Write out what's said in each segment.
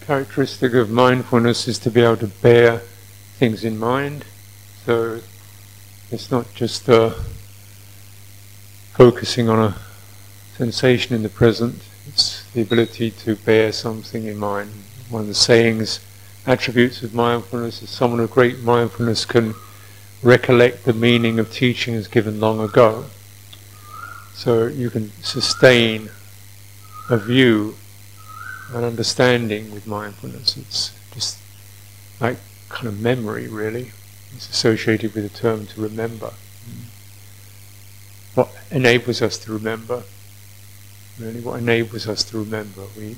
characteristic of mindfulness is to be able to bear things in mind. So it's not just uh, focusing on a sensation in the present, it's the ability to bear something in mind. One of the sayings, attributes of mindfulness, is someone of great mindfulness can recollect the meaning of teachings given long ago. So you can sustain a view, an understanding with mindfulness. It's just like kind of memory, really. It's associated with the term to remember. What enables us to remember? Really, what enables us to remember? We,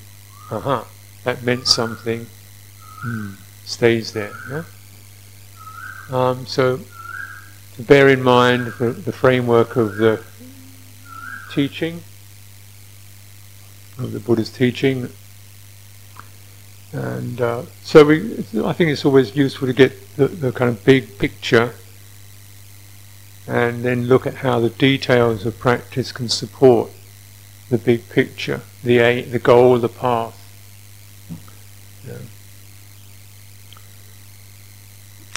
aha, uh-huh, that meant something. Hmm, stays there. Yeah. Um, so to bear in mind the, the framework of the teaching, of the Buddha's teaching. And uh, so we, I think it's always useful to get the, the kind of big picture and then look at how the details of practice can support the big picture, the aim, the goal, the path. Yeah.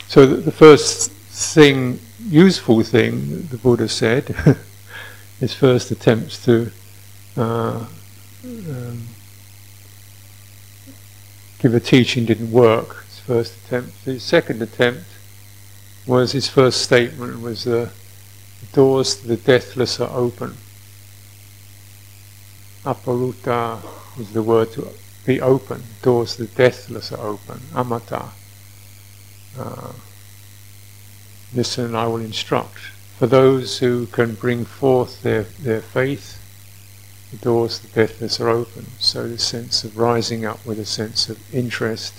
So the, the first thing useful thing the Buddha said, his first attempts to uh, um, a teaching didn't work. His first attempt. His second attempt was his first statement was uh, the doors to the deathless are open. Aparuta is the word to be open. Doors to the deathless are open. Amata. Uh, listen, I will instruct. For those who can bring forth their, their faith, the doors to deathless are open. So the sense of rising up with a sense of interest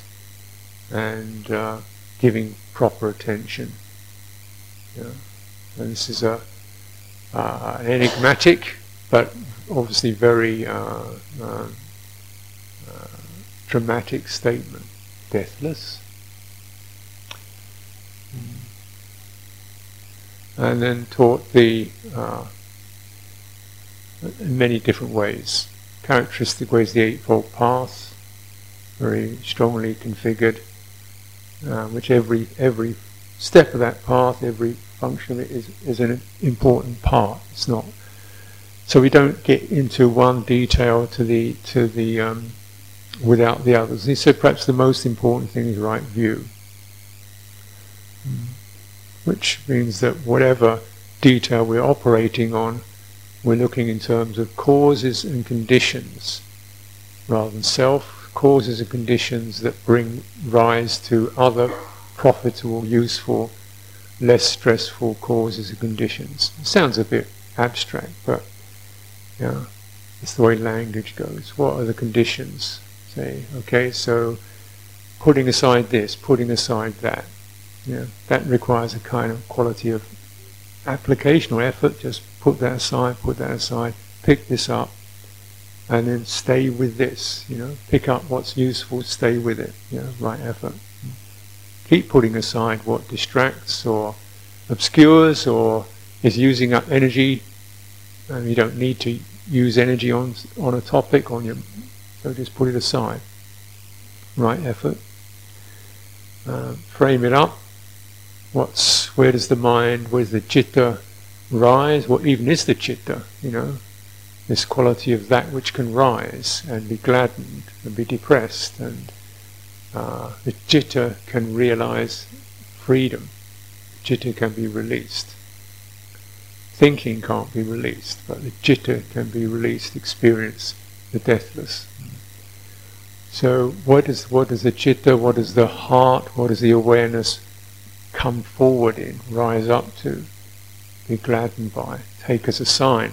and uh, giving proper attention. Yeah. And this is a uh, enigmatic, but obviously very uh, uh, uh dramatic statement. Deathless. and then taught the uh, in many different ways. Characteristic ways, the Eightfold Path, very strongly configured, uh, which every every step of that path, every function of it is, is an important part. It's not so we don't get into one detail to the to the um, without the others. He said perhaps the most important thing is right view. Which means that whatever detail we're operating on, we're looking in terms of causes and conditions rather than self, causes and conditions that bring rise to other profitable, useful, less stressful causes and conditions. It sounds a bit abstract, but yeah, it's the way language goes. What are the conditions? Say, okay, so putting aside this, putting aside that, yeah, that requires a kind of quality of application or effort. Just put that aside, put that aside, pick this up, and then stay with this. You know, pick up what's useful, stay with it. You know, right effort. Keep putting aside what distracts or obscures or is using up energy. And you don't need to use energy on on a topic on your, so just put it aside. Right effort. Uh, frame it up What's where does the mind, where does the chitta rise? What even is the chitta? You know, this quality of that which can rise and be gladdened and be depressed, and uh, the chitta can realize freedom. Chitta can be released. Thinking can't be released, but the chitta can be released. Experience the deathless. So, what is what is the chitta? What is the heart? What is the awareness? Come forward in, rise up to, be gladdened by, take as a sign.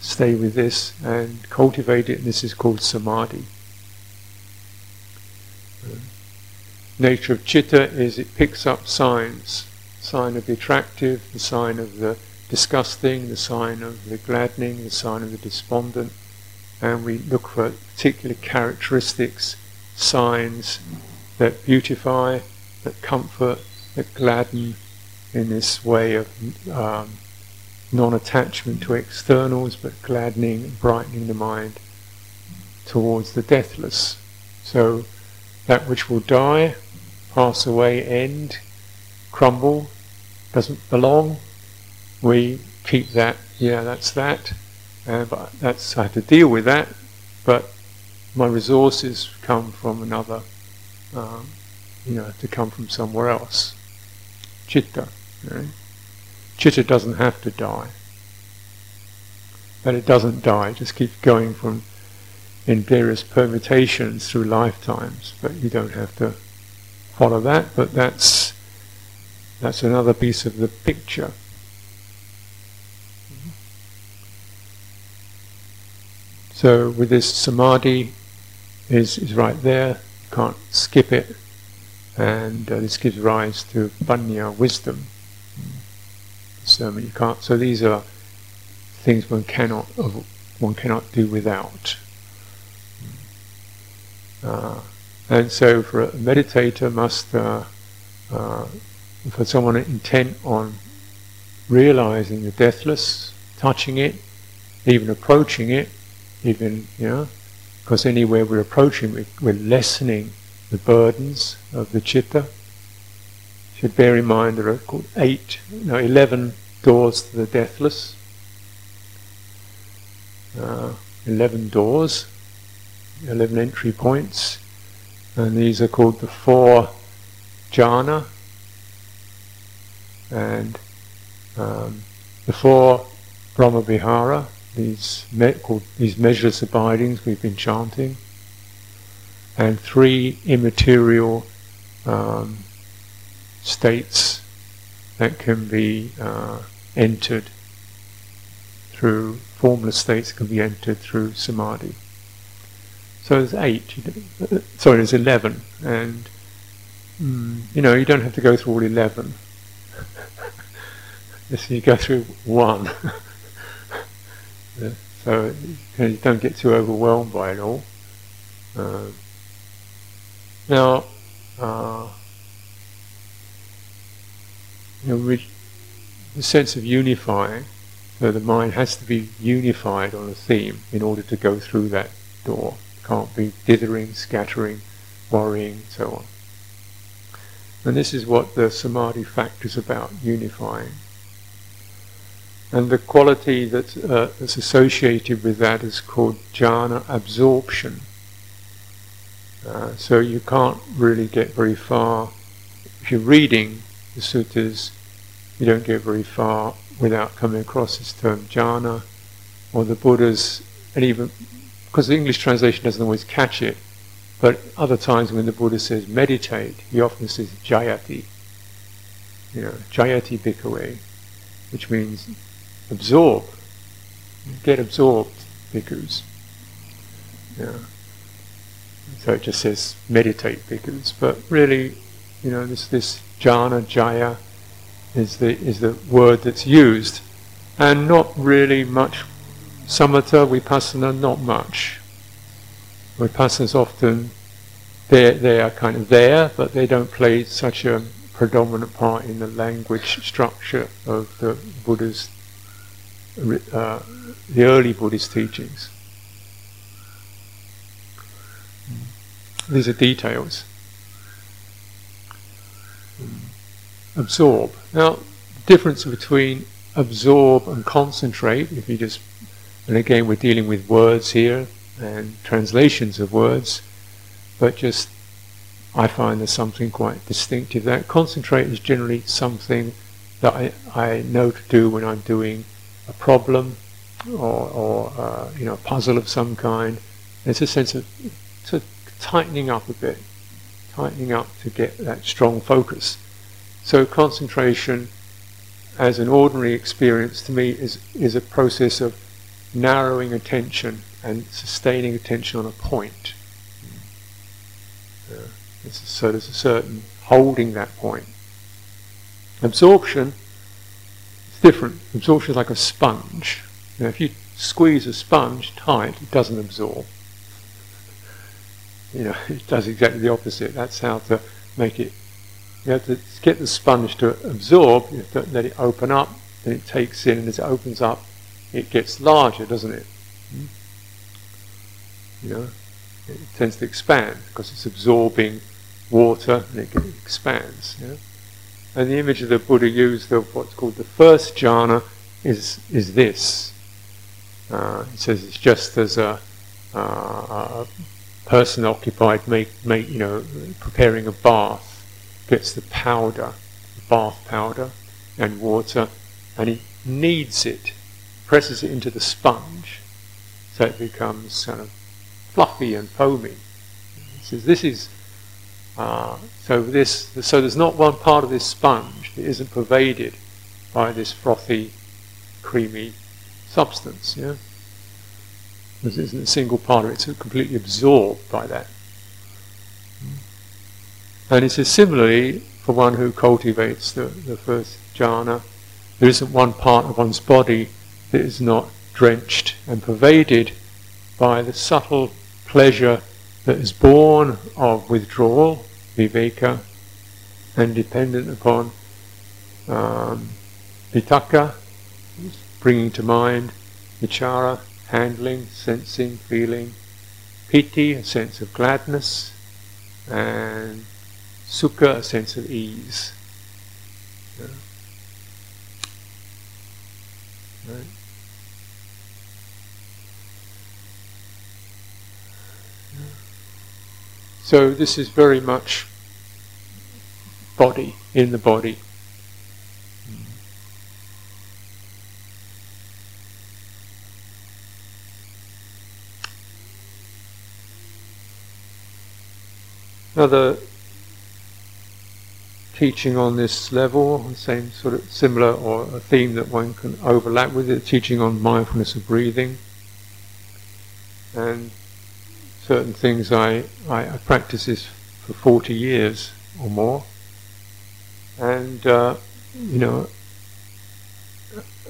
Stay with this and cultivate it, and this is called samadhi. Uh, nature of chitta is it picks up signs, sign of the attractive, the sign of the disgusting, the sign of the gladdening, the sign of the despondent, and we look for particular characteristics, signs that beautify, that comfort, gladden in this way of um, non-attachment to externals, but gladdening brightening the mind towards the deathless. So that which will die, pass away, end, crumble, doesn't belong, we keep that, yeah, that's that, uh, but that's, I have to deal with that, but my resources come from another, um, you know, to come from somewhere else. Chitta. Right? Chitta doesn't have to die. But it doesn't die, it just keeps going from in various permutations through lifetimes, but you don't have to follow that, but that's that's another piece of the picture. So with this samadhi is, is right there, you can't skip it, and uh, this gives rise to panya, wisdom. So you can't. So these are things one cannot one cannot do without. Uh, and so for a meditator must, uh, uh, for someone intent on realizing the deathless, touching it, even approaching it, even, you know, because anywhere we're approaching, we, we're lessening the burdens of the chitta. Should bear in mind there are called eight, no, eleven doors to the deathless. Uh, eleven doors 11 entry points, and these are called the four jhana, and um, the four Brahmavihara, these, me- called, these measureless abidings we've been chanting, and three immaterial um, states that can be uh, entered through formless states can be entered through samadhi. So there's eight, sorry, there's eleven, and mm, you know you don't have to go through all eleven. You go through one. so you don't get too overwhelmed by it all. Uh, now, uh, you know, the sense of unifying, so the mind has to be unified on a theme in order to go through that door can't be dithering, scattering, worrying, so on. And this is what the samadhi factor is about, unifying. And the quality uh, that's associated with that is called jhana absorption. Uh, so you can't really get very far. If you're reading the suttas, you don't get very far without coming across this term jhana, or the Buddha's, and even because the English translation doesn't always catch it, but other times when the Buddha says meditate, he often says jayati, you know, jayati bhikkhave, which means absorb, get absorbed, bhikkhus. Yeah. So it just says meditate bhikkhus, but really, you know, this this jhana jaya is the is the word that's used, and not really much Samatha, Vipassana, not much. Vipassana's often, they they are kind of there, but they don't play such a predominant part in the language structure of the Buddha's, uh, the early Buddhist teachings. These are details. Absorb. Now, the difference between absorb and concentrate, if you just and again, we're dealing with words here and translations of words, but just I find there's something quite distinctive. That concentrate is generally something that I, I know to do when I'm doing a problem or, or uh, you know a puzzle of some kind. There's a sense of sort of tightening up a bit, tightening up to get that strong focus. So concentration, as an ordinary experience to me, is is a process of narrowing attention and sustaining attention on a point. Uh, yeah. so there's a certain holding that point. Absorption is different. Absorption is like a sponge. Now, if you squeeze a sponge tight, it doesn't absorb. You know, it does exactly the opposite. That's how to make it. You have to get the sponge to absorb. You have to let it open up, then it takes in, and as it opens up, it gets larger, doesn't it? Hmm? You know, it tends to expand because it's absorbing water and it expands. Yeah? And the image of the Buddha used of what's called the first jhana is is this. Uh, it says it's just as a, uh, a person occupied make make you know preparing a bath gets the powder, bath powder and water, and he kneads it, presses it into the sponge, so it becomes kind of fluffy and foamy. He says this is uh, so this so there's not one part of this sponge that isn't pervaded by this frothy, creamy substance. Yeah, there isn't a single part of it; it's completely absorbed by that. And it says similarly for one who cultivates the, the first jhana, there isn't one part of one's body that is not drenched and pervaded by the subtle pleasure that is born of withdrawal, viveka, and dependent upon um, vitakka, bringing to mind, vichara, handling, sensing, feeling, piti, a sense of gladness, and sukha, a sense of ease. Yeah. Right. So this is very much body in the body. Another teaching on this level, same sort of similar or a theme that one can overlap with it, teaching on mindfulness of breathing. And certain things I, I, I practice this for 40 years or more. And, uh, you know,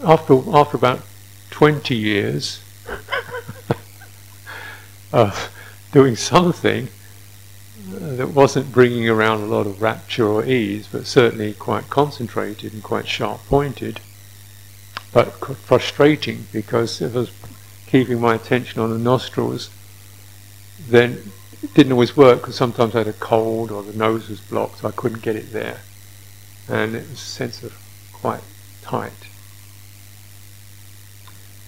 after, after about 20 years of doing something that wasn't bringing around a lot of rapture or ease, but certainly quite concentrated and quite sharp pointed, but frustrating because if I was keeping my attention on the nostrils, then it didn't always work because sometimes I had a cold or the nose was blocked, so I couldn't get it there. And it was a sense of quite tight.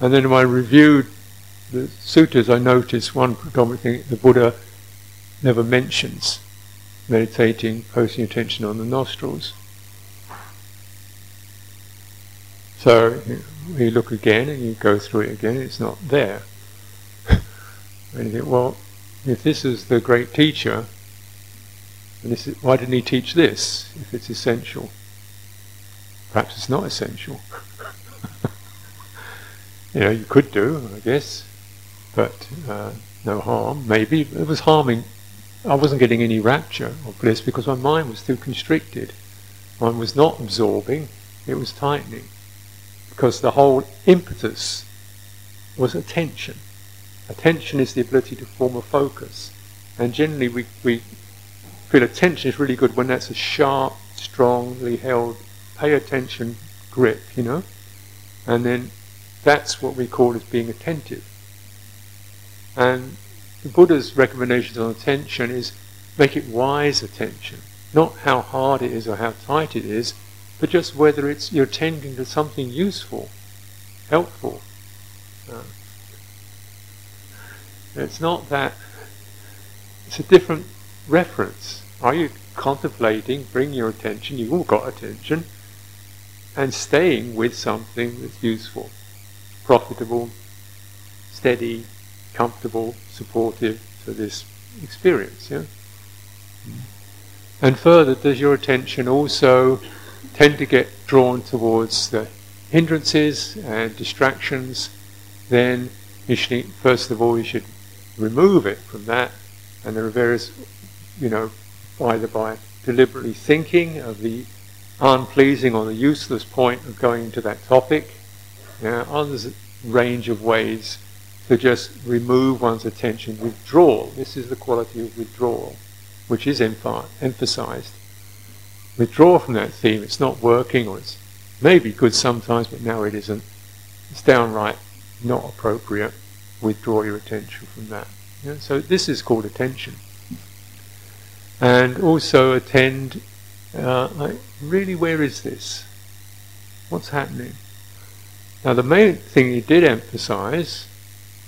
And then when I reviewed the sutras, I noticed one predominant thing the Buddha never mentions meditating, posting attention on the nostrils. So you look again and you go through it again, it's not there. and you think, well, if this is the great teacher, is, why didn't he teach this if it's essential? Perhaps it's not essential. you know, you could do, I guess, but uh, no harm. Maybe it was harming. I wasn't getting any rapture or bliss because my mind was too constricted. Mine was not absorbing; it was tightening because the whole impetus was attention. Attention is the ability to form a focus. And generally we, we feel attention is really good when that's a sharp, strongly held, pay attention grip, you know? And then that's what we call as being attentive. And the Buddha's recommendations on attention is make it wise attention. Not how hard it is or how tight it is, but just whether it's you're attending to something useful, helpful. Uh, it's not that, it's a different reference. Are you contemplating, bring your attention, you've all got attention, and staying with something that's useful, profitable, steady, comfortable, supportive to this experience. Yeah? And further, does your attention also tend to get drawn towards the hindrances and distractions? Then, you should, first of all, you should remove it from that. And there are various, you know, either by deliberately thinking of the unpleasing or the useless point of going into that topic. Yeah, there's a range of ways to just remove one's attention. Withdrawal. This is the quality of withdrawal, which is emph- emphasized. Withdraw from that theme. It's not working, or it's maybe good sometimes, but now it isn't. It's downright not appropriate withdraw your attention from that. Yeah? So this is called attention. And also attend, uh, like, really, where is this? What's happening? Now, the main thing he did emphasize,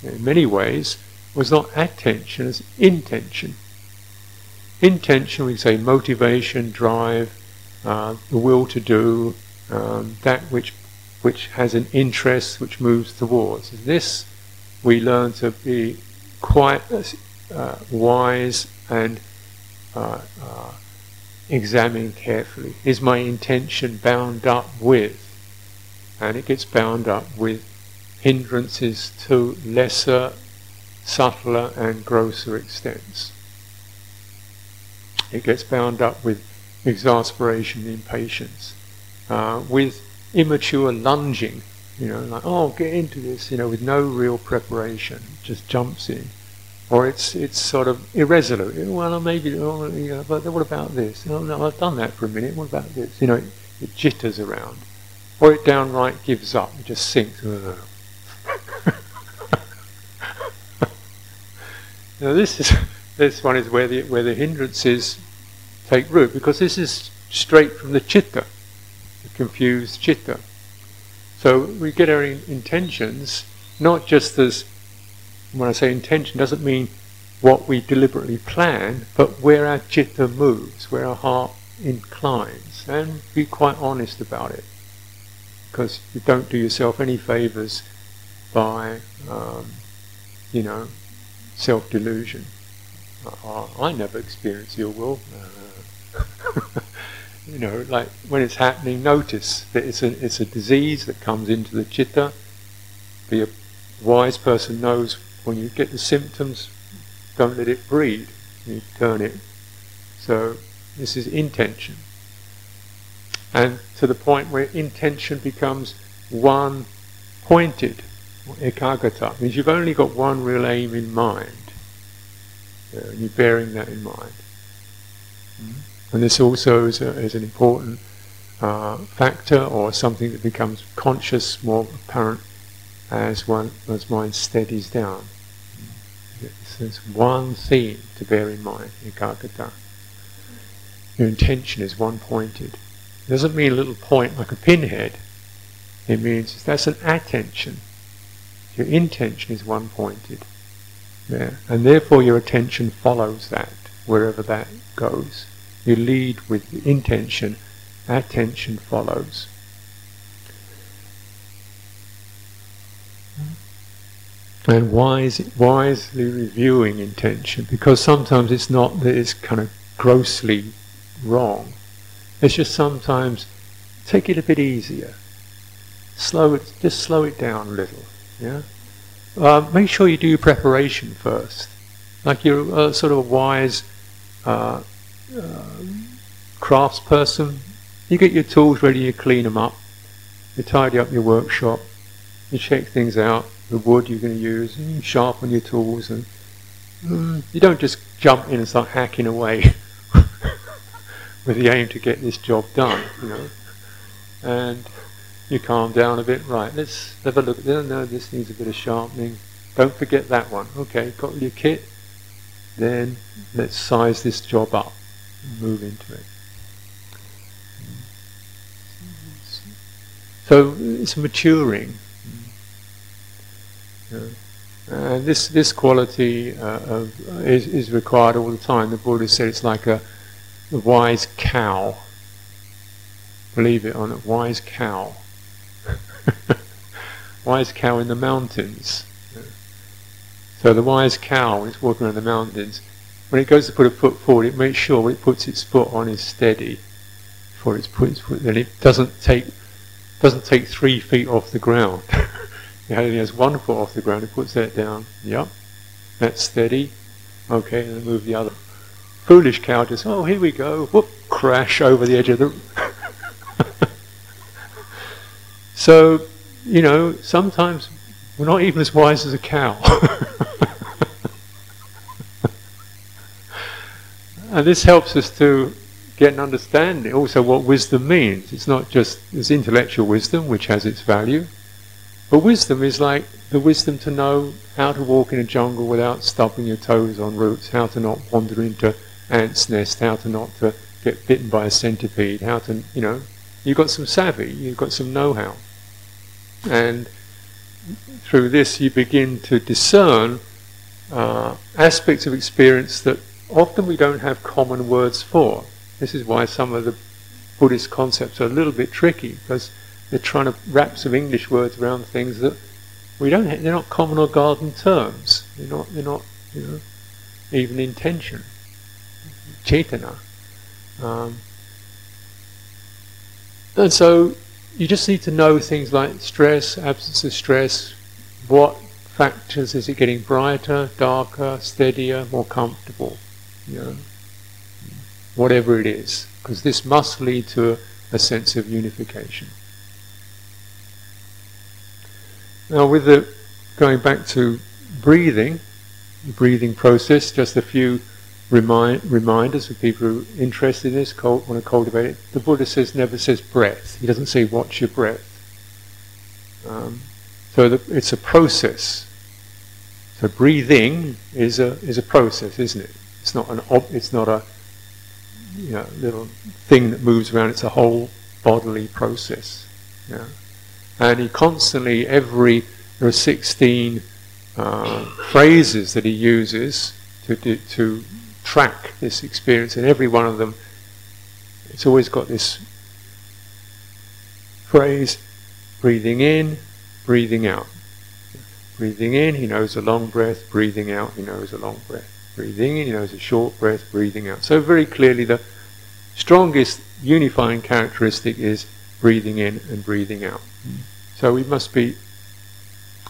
in many ways, was not attention, as intention. Intention, we say motivation, drive, uh, the will to do, um, that which which has an interest which moves towards. This we learn to be quite uh, wise and uh, uh, examine carefully. Is my intention bound up with? And it gets bound up with hindrances to lesser, subtler, and grosser extents. It gets bound up with exasperation, impatience, uh, with immature lunging, you know, like, oh, get into this, you know, with no real preparation, just jumps in. Or it's it's sort of irresolute. Well, maybe, oh, but what about this? Oh, no, I've done that for a minute. What about this? You know, it, it jitters around. Or it downright gives up. It just sinks. Now, this is this one is where the where the hindrances take root because this is straight from the chitta the confused chitta. So we get our in- intentions not just as, when I say intention, doesn't mean what we deliberately plan, but where our chitta moves, where our heart inclines, and be quite honest about it. Because you don't do yourself any favours by, um, you know, self delusion. I, never experience ill will. Uh, you know, like when it's happening, notice that it's a, it's a disease that comes into the chitta. Be a wise person knows when you get the symptoms, don't let it breed. You turn it. So this is intention. And to the point where intention becomes one pointed, ekagata, means you've only got one real aim in mind. And you're bearing that in mind. Mm-hmm. And this also is, a, is an important uh, factor or something that becomes conscious, more apparent as one as mind steadies down. There's one theme to bear in mind, ekagata. Your intention is one pointed. It doesn't mean a little point like a pinhead. It means that's an attention. Your intention is one pointed. Yeah. And therefore your attention follows that, wherever that goes. You lead with intention, attention follows. And wise, wisely reviewing intention, because sometimes it's not that it's kind of grossly wrong. It's just sometimes take it a bit easier. Slow it, just slow it down a little. Yeah. Uh, make sure you do your preparation first, like you're sort of a wise uh, uh, craftsperson, you get your tools ready, you clean them up, you tidy up your workshop, you check things out, the wood you're going to use, and you sharpen your tools, and mm, you don't just jump in and start hacking away with the aim to get this job done, you know. And you calm down a bit, right, let's have a look at this, no, this needs a bit of sharpening, don't forget that one, okay, got your kit, then let's size this job up and move into it. So it's maturing. and this this quality uh, of, is, is required all the time. The Buddha said it's like a, a wise cow. Believe it or not, wise cow. wise cow in the mountains. So the wise cow is walking around the mountains when it goes to put a foot forward, it makes sure when it puts its foot on is steady before it's its foot. Then it doesn't take doesn't take three feet off the ground. it only has one foot off the ground. It puts that down. Yep, that's steady. Okay, and then move the other. Foolish cow just oh here we go. Whoop, crash over the edge of the. So, you know, sometimes we're not even as wise as a cow. And this helps us to get an understanding also what wisdom means. It's not just this intellectual wisdom, which has its value, but wisdom is like the wisdom to know how to walk in a jungle without stubbing your toes on roots, how to not wander into ants' nest, how to not to get bitten by a centipede, how to, you know, you've got some savvy, you've got some know-how. And through this you begin to discern uh, aspects of experience that often we don't have common words for. This is why some of the Buddhist concepts are a little bit tricky because they're trying to wrap some English words around things that we don't. Have, they're not common or garden terms. They're not. They're not. You know, even intention, cetana. Um, and so you just need to know things like stress, absence of stress, what factors is it getting brighter, darker, steadier, more comfortable, you know, whatever it is, because this must lead to a, a sense of unification. Now, with the going back to breathing, the breathing process, just a few remind, reminders for people who are interested in this, want to cultivate it. The Buddha says never says breath. He doesn't say watch your breath. Um, so the, it's a process. So breathing is a is a process, isn't it? It's not an ob, it's not a you know, little thing that moves around. It's a whole bodily process. Yeah. And he constantly every there are 16 uh, phrases that he uses to, to track this experience, and every one of them, it's always got this phrase breathing in, breathing out. Breathing in, he knows a long breath, breathing out, he knows a long breath. Breathing in, he knows a short breath, breathing out. So, very clearly, the strongest unifying characteristic is breathing in and breathing out. So, we must be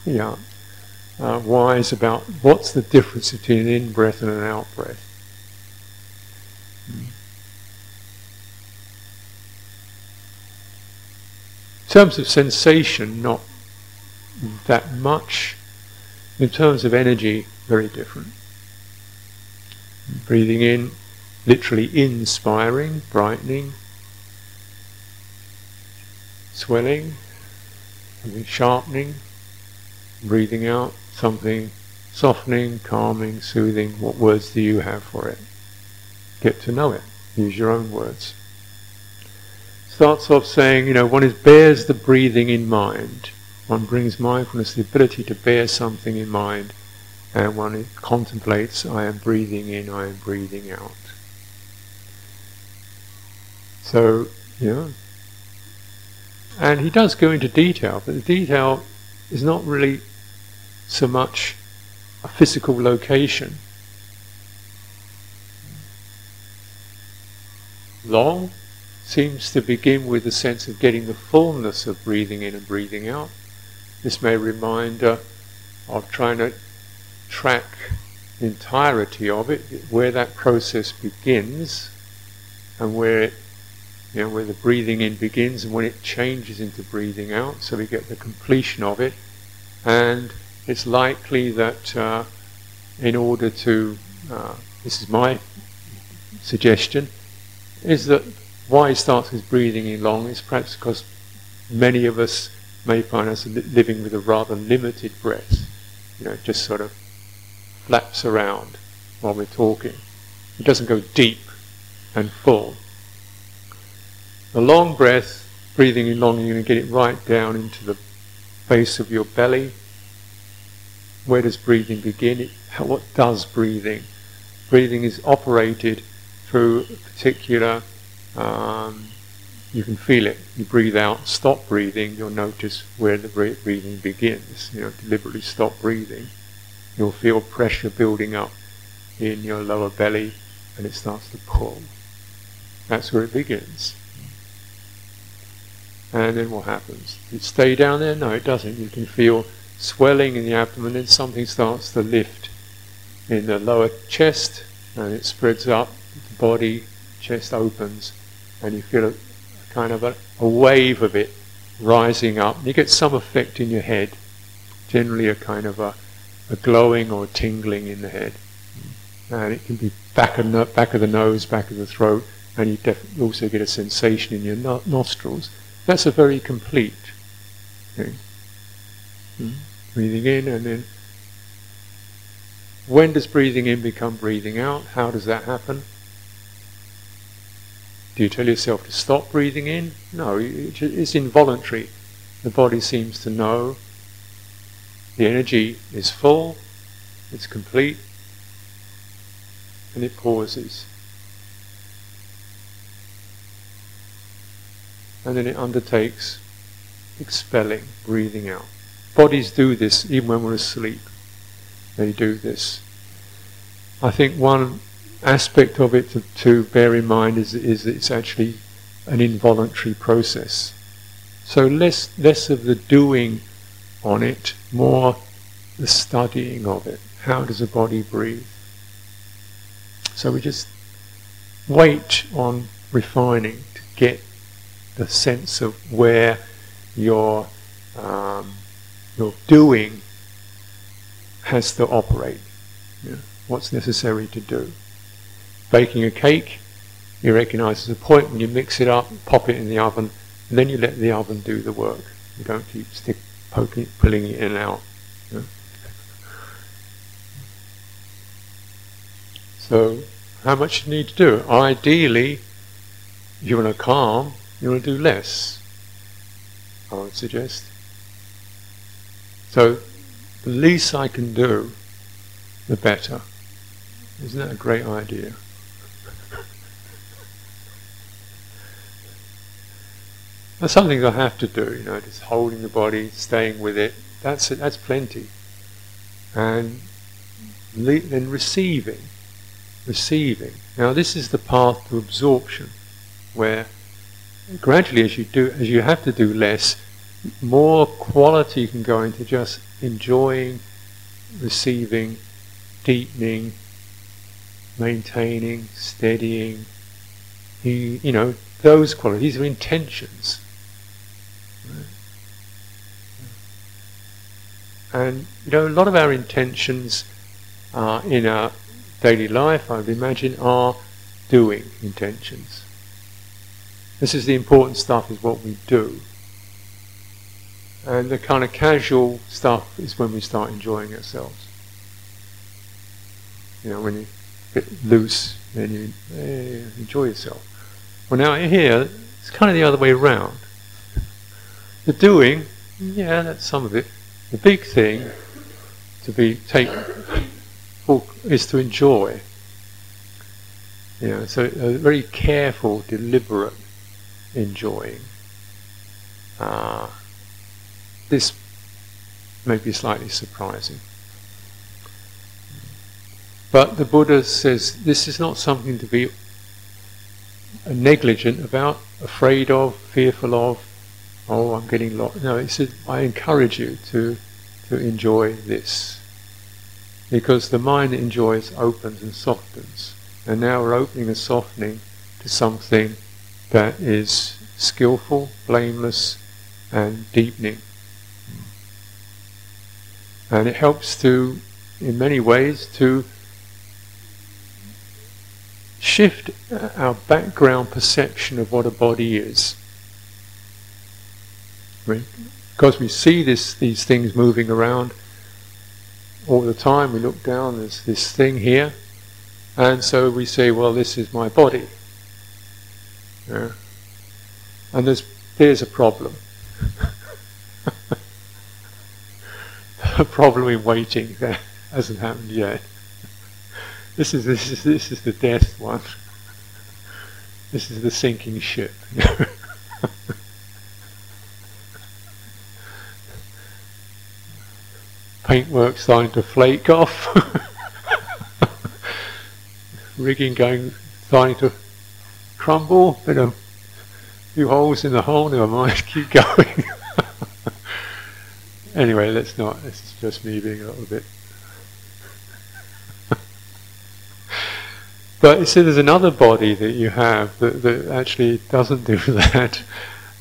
yeah, uh, wise about what's the difference between an in breath and an out breath. Terms of sensation, not that much. In terms of energy, very different. Breathing in, literally inspiring, brightening, swelling, something sharpening, breathing out, something softening, calming, soothing. What words do you have for it? Get to know it. Use your own words. Starts off saying, you know, one is bears the breathing in mind. One brings mindfulness, the ability to bear something in mind, and one contemplates, I am breathing in, I am breathing out. So, know, and he does go into detail, but the detail is not really so much a physical location. Long seems to begin with a sense of getting the fullness of breathing in and breathing out. This may remind uh, of trying to track the entirety of it, where that process begins, and where it, you know, where the breathing in begins, and when it changes into breathing out, so we get the completion of it, and it's likely that uh, in order to, uh, this is my suggestion, is that why he starts his breathing in long is perhaps because many of us may find us living with a rather limited breath. You know, just sort of flaps around while we're talking. It doesn't go deep and full. The long breath, breathing in long, you're going to get it right down into the base of your belly, where does breathing begin? It, what does breathing? Breathing is operated through a particular, um, you can feel it. You breathe out, stop breathing, you'll notice where the breathing begins. You know, deliberately stop breathing. You'll feel pressure building up in your lower belly and it starts to pull. That's where it begins. And then what happens? It stay down there? No, it doesn't. You can feel swelling in the abdomen, then something starts to lift in the lower chest, and it spreads up, the body, chest opens, and you feel a, kind of a, a, wave of it rising up. And you get some effect in your head, generally a kind of a, a glowing or tingling in the head. And it can be back of, no, back of the nose, back of the throat, and you def- also get a sensation in your no- nostrils. That's a very complete thing. Mm. breathing in and then when does breathing in become breathing out? How does that happen? Do you tell yourself to stop breathing in? No, it's involuntary. The body seems to know the energy is full, it's complete, and it pauses. And then it undertakes expelling, breathing out. Bodies do this even when we're asleep. They do this. I think one aspect of it to, to bear in mind is, is it's actually an involuntary process. So less less of the doing on it, more the studying of it. How does a body breathe? So we just wait on refining to get the sense of where your um, your doing has to operate. What's necessary to do? Baking a cake, you recognise there's a point when you mix it up, pop it in the oven, and then you let the oven do the work. You don't keep stick poking, pulling it in and out. Yeah. So, how much you need to do? Ideally, if you want to calm, you want to do less. I would suggest. So, the least I can do, the better. Isn't that a great idea? That's something I have to do, you know, just holding the body, staying with it. That's it, that's plenty. And then receiving, receiving. Now this is the path to absorption, where gradually, as you do, as you have to do less, more quality can go into just enjoying, receiving, deepening, maintaining, steadying. You, you know, those qualities are intentions. And you know, a lot of our intentions uh, in our daily life, I would imagine, are doing intentions. This is the important stuff, is what we do. And the kind of casual stuff is when we start enjoying ourselves. You know, when you get loose, then you eh, enjoy yourself. Well, now here, it's kind of the other way around. The doing, yeah, that's some of it. The big thing to be take is to enjoy. Know, so a very careful, deliberate enjoying. Uh, this may be slightly surprising. But the Buddha says this is not something to be negligent about, afraid of, fearful of. Oh, I'm getting lost. No, he said, I encourage you to to enjoy this. Because the mind enjoys opens and softens. And now we're opening and softening to something that is skillful, blameless, and deepening. And it helps to, in many ways, to shift our background perception of what a body is. Because we see this, these things moving around all the time, we look down, there's this thing here, and so we say, well, this is my body. Yeah. And there's, there's a problem. a problem in waiting that hasn't happened yet. This is this is this is the death one. This is the sinking ship. Paintwork starting to flake off. Rigging going starting to crumble. Bit of few holes in the hull. Never mind. Keep going. Anyway, let's not. This is just me being a little bit. but you see, there's another body that you have that, that actually doesn't do that,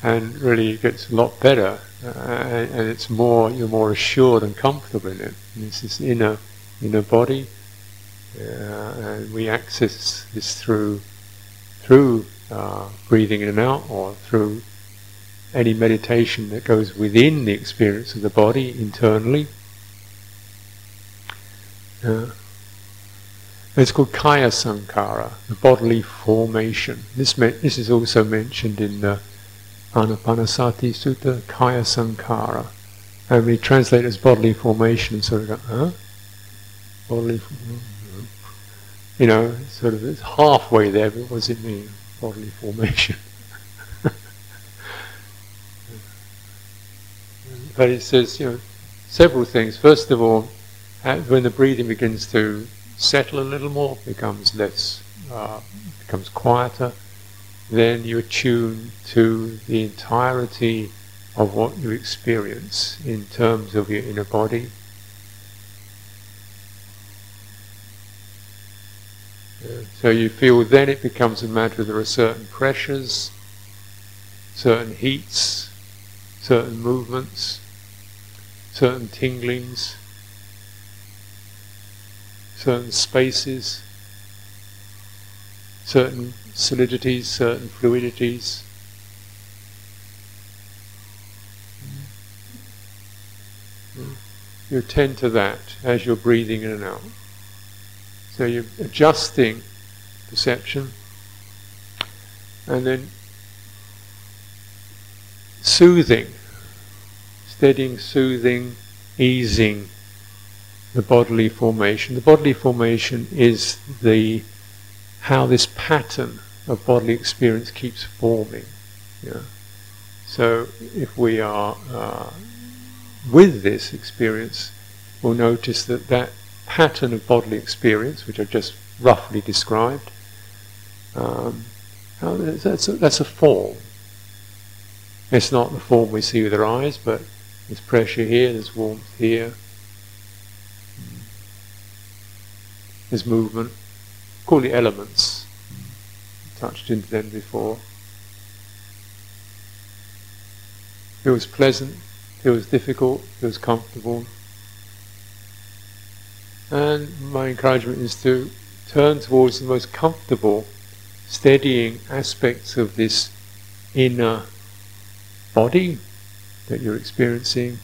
and really it gets a lot better, uh, and, it's more. You're more assured and comfortable in it. And it's this inner, inner body, uh, and we access this through, through uh, breathing in and out, or through any meditation that goes within the experience of the body internally. Yeah. It's called Kaya Sankhara, the bodily formation. This, this is also mentioned in the Anapanasati Sutta, Kaya Sankhara. And we translate as bodily formation, sort of go, huh? Bodily You know, sort of it's halfway there, but what does it mean? Bodily formation. but it says, you know, several things. First of all, when the breathing begins to settle a little more, becomes less, uh, becomes quieter, then you attune to the entirety of what you experience in terms of your inner body. Uh, so you feel then it becomes a matter of there are certain pressures, certain heats, certain movements, certain tinglings, certain spaces, certain solidities, certain fluidities. You attend to that as you're breathing in and out. So you're adjusting perception and then soothing, steadying, soothing, easing the bodily formation. The bodily formation is the how this pattern of bodily experience keeps forming. So if we are uh, with this experience, we'll notice that that pattern of bodily experience, which I've just roughly described, um, that's, a, that's a form. It's not the form we see with our eyes, but there's pressure here, there's warmth here, there's movement call the elements. Touched into them before. Feels pleasant, feels difficult, feels comfortable. And my encouragement is to turn towards the most comfortable, steadying aspects of this inner body that you're experiencing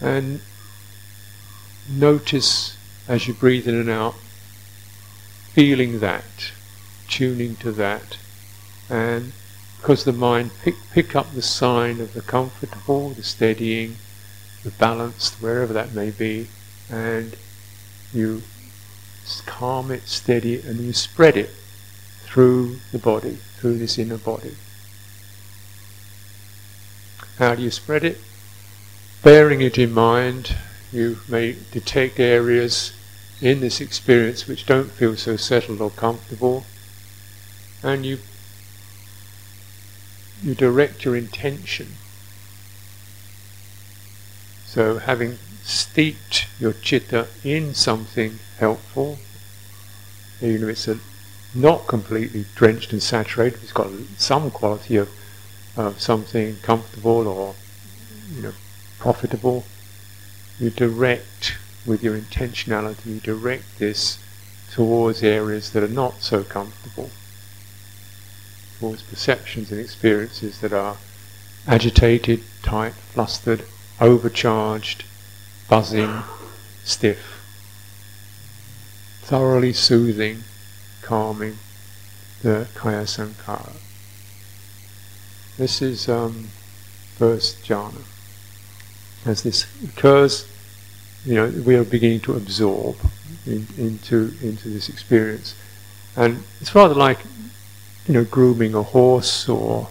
and notice as you breathe in and out feeling that, tuning to that, and because the mind pick, pick up the sign of the comfortable, the steadying, the balanced, wherever that may be, and you calm it, steady it, and you spread it through the body, through this inner body. How do you spread it? Bearing it in mind, you may detect areas in this experience which don't feel so settled or comfortable, and you you direct your intention. So having steeped your chitta in something helpful, even if it's a, not completely drenched and saturated, it's got some quality of, of something comfortable or you know profitable, you direct with your intentionality, direct this towards areas that are not so comfortable, towards perceptions and experiences that are agitated, tight, flustered, overcharged, buzzing, stiff. Thoroughly soothing, calming the Kaya Sankhara. This is um, first jhana. As this occurs, you know, we are beginning to absorb in, into into this experience, and it's rather like, you know, grooming a horse or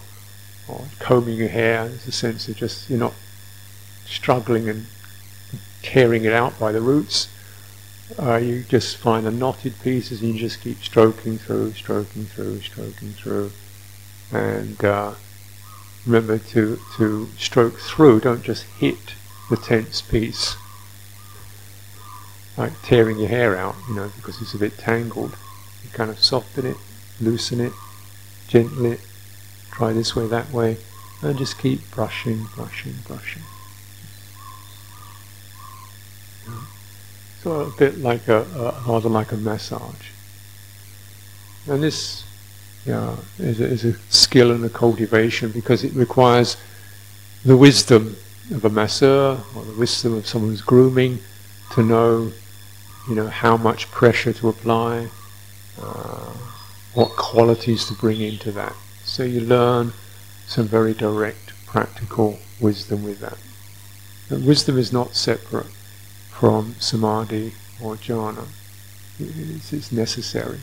or combing your hair. There's a sense of just you're not struggling and tearing it out by the roots. Uh, you just find the knotted pieces and you just keep stroking through, stroking through, stroking through, and uh, remember to to stroke through. Don't just hit the tense piece like tearing your hair out, you know, because it's a bit tangled. You kind of soften it, loosen it, gently it, try this way, that way, and just keep brushing, brushing, brushing. So a bit like a, a rather like a massage. And this yeah, is, a, is a skill and a cultivation because it requires the wisdom of a masseur or the wisdom of someone who's grooming to know you know, how much pressure to apply, uh, what qualities to bring into that. So you learn some very direct, practical wisdom with that. But wisdom is not separate from samadhi or jhana. It's, it's necessary.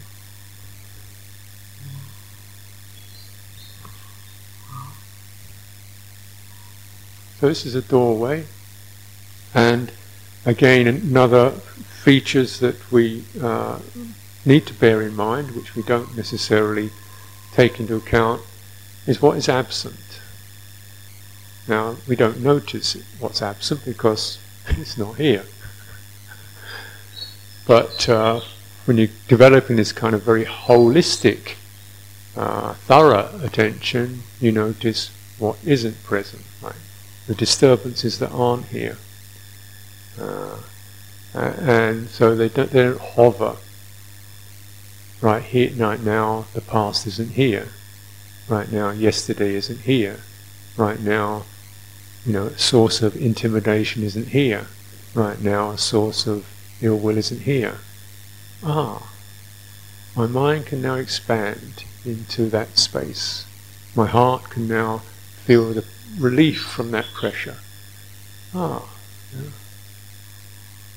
So this is a doorway, and again another features that we uh, need to bear in mind, which we don't necessarily take into account, is what is absent. Now we don't notice what's absent because it's not here. But uh, when you're developing this kind of very holistic, uh, thorough attention, you notice what isn't present. Right? the disturbances that aren't here. Uh, and so they don't, they don't hover. Right here, right now, the past isn't here. Right now, yesterday isn't here. Right now, you know, a source of intimidation isn't here. Right now, a source of ill will isn't here. Ah, my mind can now expand into that space. My heart can now feel the relief from that pressure. Ah, yeah.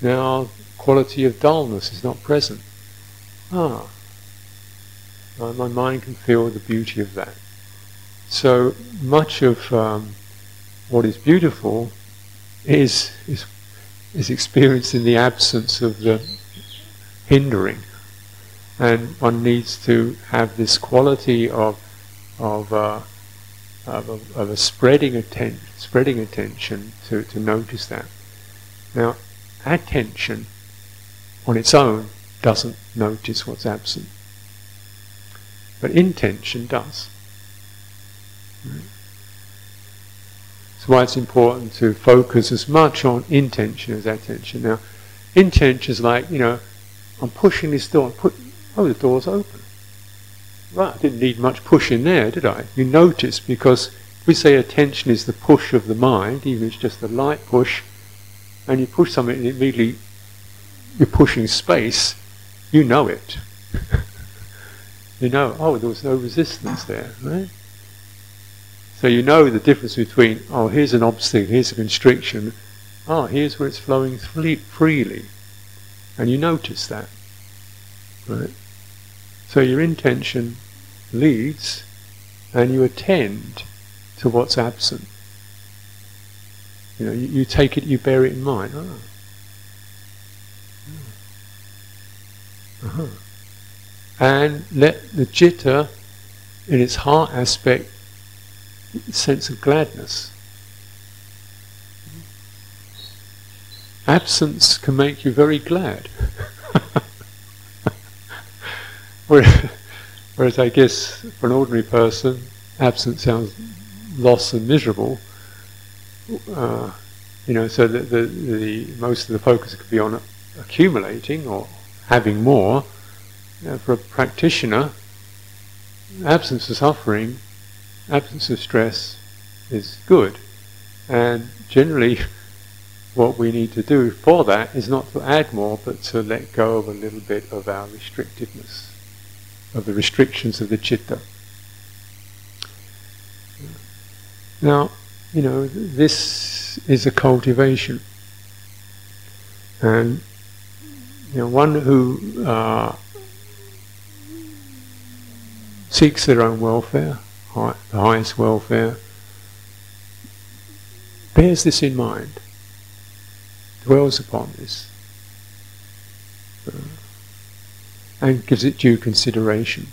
Now quality of dullness is not present. Ah, my mind can feel the beauty of that. So much of um, what is beautiful is, is is experienced in the absence of the hindering, and one needs to have this quality of of uh, of a, of a spreading, atten- spreading attention to, to notice that. Now, attention on its own doesn't notice what's absent, but intention does. That's why it's important to focus as much on intention as attention. Now, intention is like, you know, I'm pushing this door, put, oh, the door's open. Right, I didn't need much push in there, did I? You notice because we say attention is the push of the mind, even if it's just a light push, and you push something and immediately you're pushing space, you know it. you know, oh, there was no resistance there, right? So you know the difference between, oh, here's an obstacle, here's a constriction, oh, here's where it's flowing freely. And you notice that, right? So your intention leads and you attend to what's absent. You know, you, you take it, you bear it in mind. Oh. Uh-huh. And let the citta, in its heart aspect, sense of gladness. Absence can make you very glad. Whereas I guess for an ordinary person, absence sounds loss and miserable. Uh, you know, so the, the, the, most of the focus could be on accumulating or having more. Uh, for a practitioner, absence of suffering, absence of stress is good. And generally, what we need to do for that is not to add more, but to let go of a little bit of our restrictiveness of the restrictions of the citta. Now, you know, this is a cultivation. And, you know, one who uh, seeks their own welfare, high, the highest welfare, bears this in mind, dwells upon this. Uh, and gives it due consideration.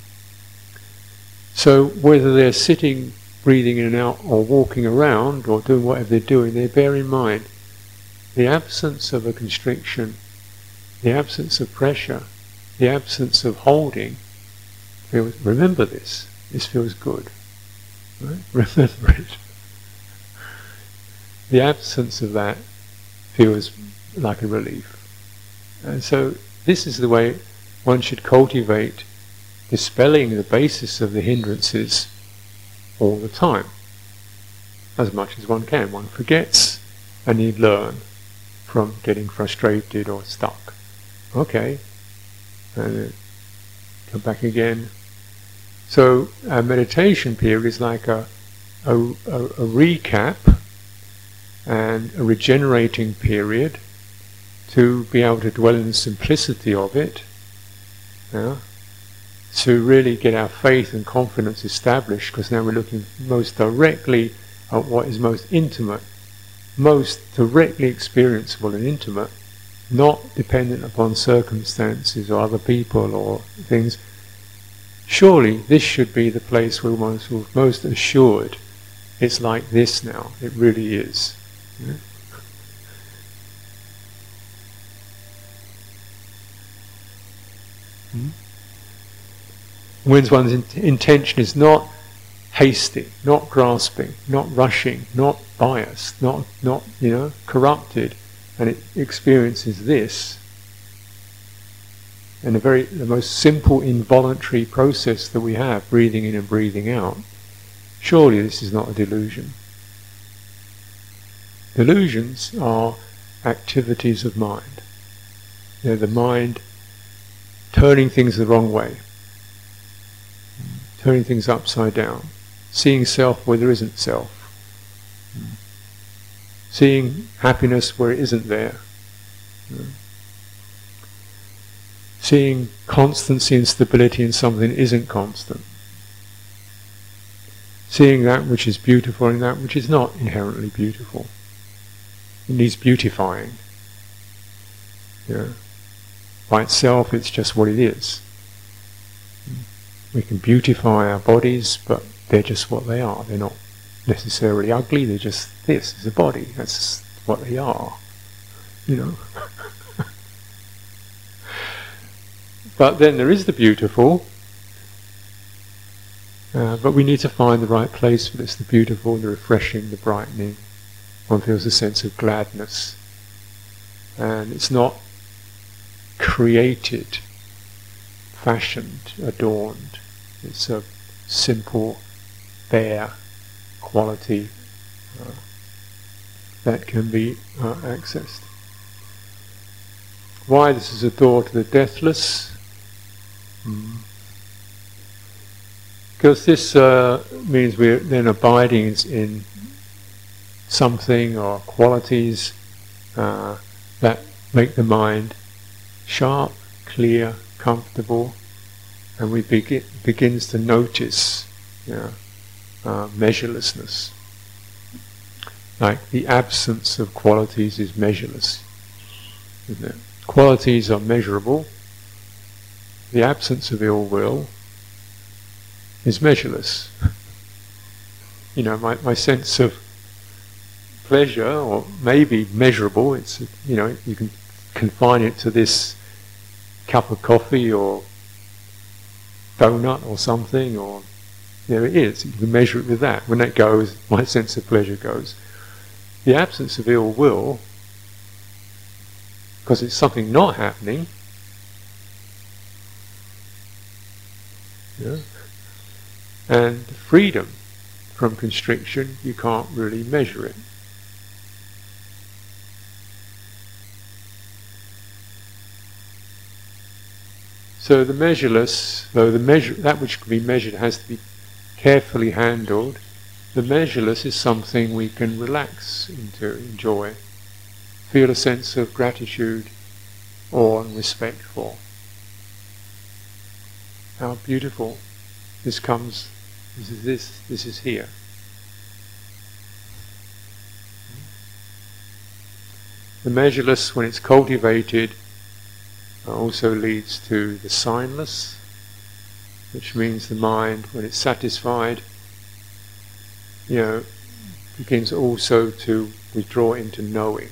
So whether they're sitting, breathing in and out, or walking around, or doing whatever they're doing, they bear in mind the absence of a constriction, the absence of pressure, the absence of holding. Feels, remember this. This feels good. Right? Remember it. The absence of that feels like a relief. And so this is the way one should cultivate dispelling the basis of the hindrances all the time, as much as one can. One forgets and you learn from getting frustrated or stuck. okay, and come back again. So a meditation period is like a, a, a, a recap and a regenerating period to be able to dwell in the simplicity of it, yeah, to really get our faith and confidence established, because now we're looking most directly at what is most intimate, most directly experienceable and intimate, not dependent upon circumstances or other people or things. Surely this should be the place where we're most, most assured it's like this now. It really is. Yeah? Hmm? When one's in- intention is not hasty, not grasping, not rushing, not biased, not not you know corrupted, and it experiences this. And the very the most simple involuntary process that we have, breathing in and breathing out. Surely this is not a delusion. Delusions are activities of mind. They're the mind turning things the wrong way, turning things upside down, seeing self where there isn't self, seeing happiness where it isn't there, seeing constancy and stability in something that isn't constant, seeing that which is beautiful in that which is not inherently beautiful. It needs beautifying. Yeah. By itself, it's just what it is. We can beautify our bodies, but they're just what they are. They're not necessarily ugly, they're just this is a body. That's what they are. You know. but then there is the beautiful, uh, but we need to find the right place for this the beautiful, the refreshing, the brightening. One feels a sense of gladness. And it's not created, fashioned, adorned. It's a simple, bare quality uh, that can be uh, accessed. Why this is a door to the deathless? Mm. Because this uh, means we're then abiding in something or qualities uh, that make the mind sharp, clear, comfortable, and we begin begins to notice you know, uh, measurelessness. Like the absence of qualities is measureless. Qualities are measurable. The absence of ill will is measureless. you know, my, my sense of pleasure, or maybe measurable, it's, you know, you can confine it to this cup of coffee or donut or something, or there it is. You can measure it with that. When that goes, my sense of pleasure goes. The absence of ill will, because it's something not happening, yeah, and freedom from constriction, you can't really measure it. So the measureless, though the measure, that which can be measured has to be carefully handled, the measureless is something we can relax into, enjoy, feel a sense of gratitude, awe and respect for. How beautiful this comes, this is this, this is here. The measureless, when it's cultivated, also leads to the signless, which means the mind, when it's satisfied, you know, begins also to withdraw into knowing,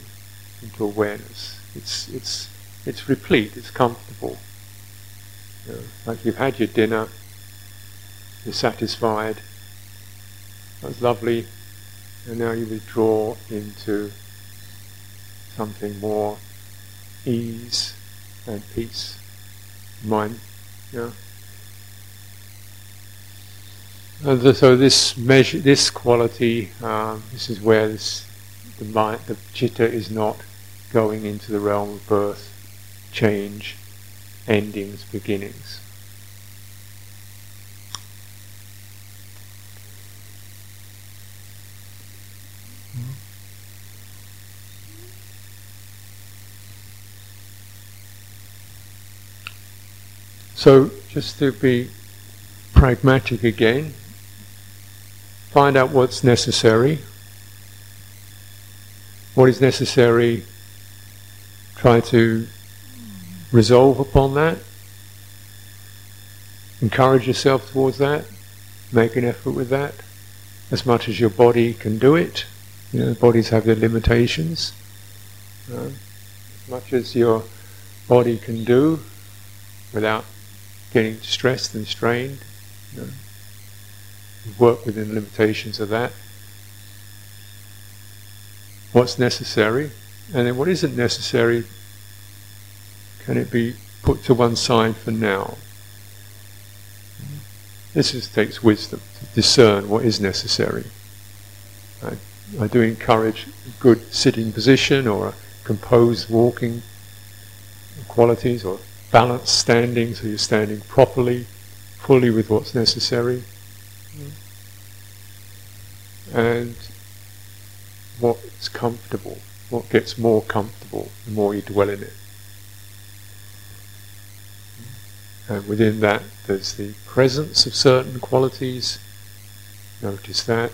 into awareness. It's it's it's replete. It's comfortable. You know, like you've had your dinner, you're satisfied. That was lovely, and now you withdraw into something more ease and peace, mind. Yeah. And the, so this measure, this quality, um, this is where this, the mind, the chitta is not going into the realm of birth, change, endings, beginnings. So, just to be pragmatic again, find out what's necessary. What is necessary, try to resolve upon that. Encourage yourself towards that. Make an effort with that. As much as your body can do it. You know, bodies have their limitations. Uh, as much as your body can do without getting stressed and strained. You know, work within the limitations of that. What's necessary, and then what isn't necessary, can it be put to one side for now? This is, takes wisdom to discern what is necessary. I, I do encourage good sitting position or composed walking qualities or balanced standing, so you're standing properly, fully with what's necessary. And what's comfortable, what gets more comfortable the more you dwell in it. And within that, there's the presence of certain qualities, notice that,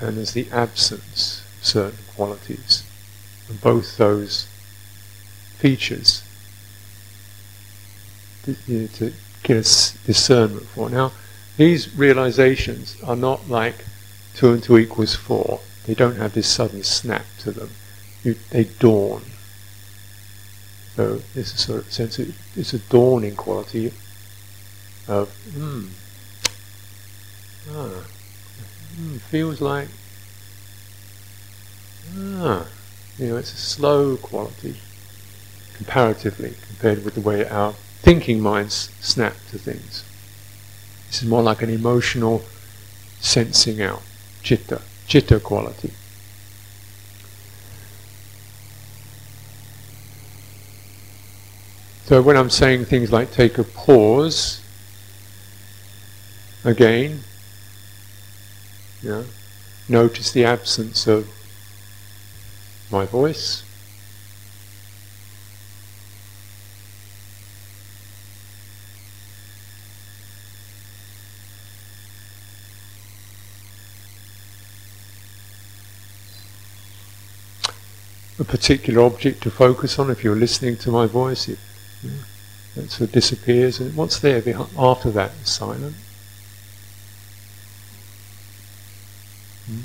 and there's the absence of certain qualities. And both those features to get a discernment for. Now, these realizations are not like two and two equals four. They don't have this sudden snap to them. You, they dawn. So there's a sort of sense of, it's a dawning quality of, hmm, ah, hmm, feels like, ah, you know, it's a slow quality comparatively compared with the way our thinking minds snap to things. This is more like an emotional sensing out, chitta, chitta quality. So when I'm saying things like take a pause, again, notice the absence of my voice, a particular object to focus on. If you're listening to my voice, it, sort of disappears. And what's there after that is silent. Hmm.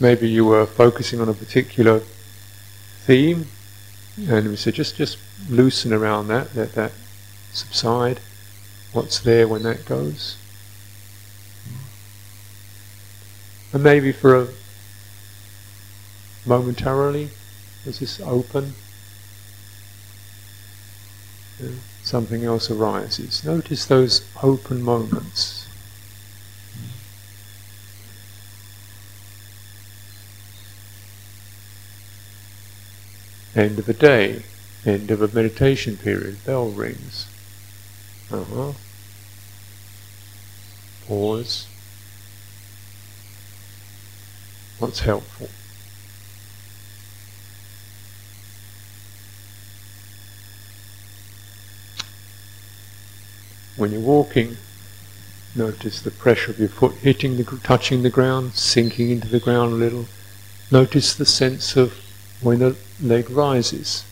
Maybe you were focusing on a particular theme, and we said just just loosen around that, let that subside. What's there when that goes? Hmm. And maybe for a momentarily as this open. Something else arises. Notice those open moments. End of a day end of a meditation period bell rings. Uh-huh. Pause. What's helpful When you're walking, notice the pressure of your foot hitting the, touching the ground, sinking into the ground a little. Notice the sense of when the leg rises.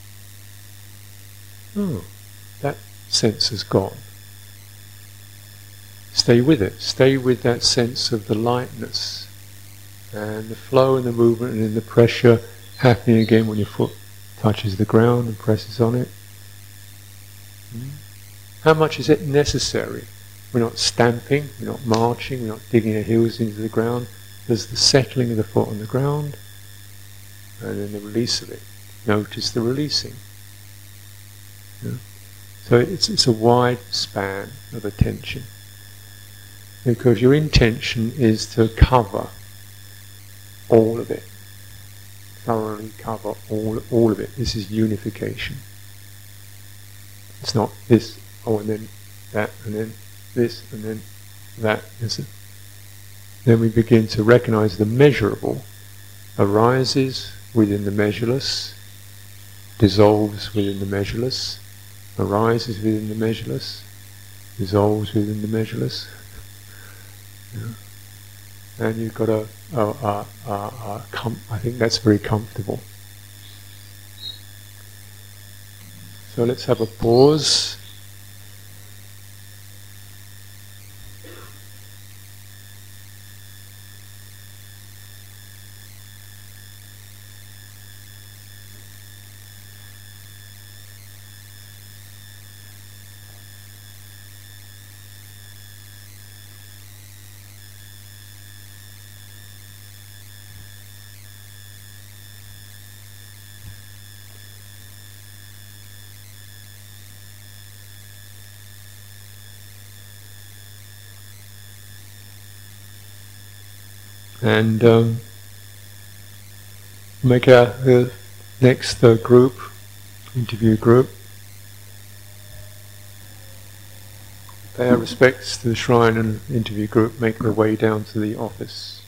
Oh, that sense has gone. Stay with it. Stay with that sense of the lightness and the flow and the movement and the pressure happening again when your foot touches the ground and presses on it. Mm. How much is it necessary? We're not stamping, we're not marching, we're not digging our heels into the ground. There's the settling of the foot on the ground and then the release of it. Notice the releasing. Yeah? So it's, it's a wide span of attention. Because your intention is to cover all of it. Thoroughly cover all, all of it. This is unification. It's not this, oh, and then that, and then this, and then that. Then we begin to recognize the measurable arises within the measureless, dissolves within the measureless, arises within the measureless, dissolves within the measureless. Yeah. And you've got a, a, a, a, a com- I think that's very comfortable. So let's have a pause. And um, make our uh, next uh, group, interview group, pay our respects to the shrine and interview group, make their way down to the office.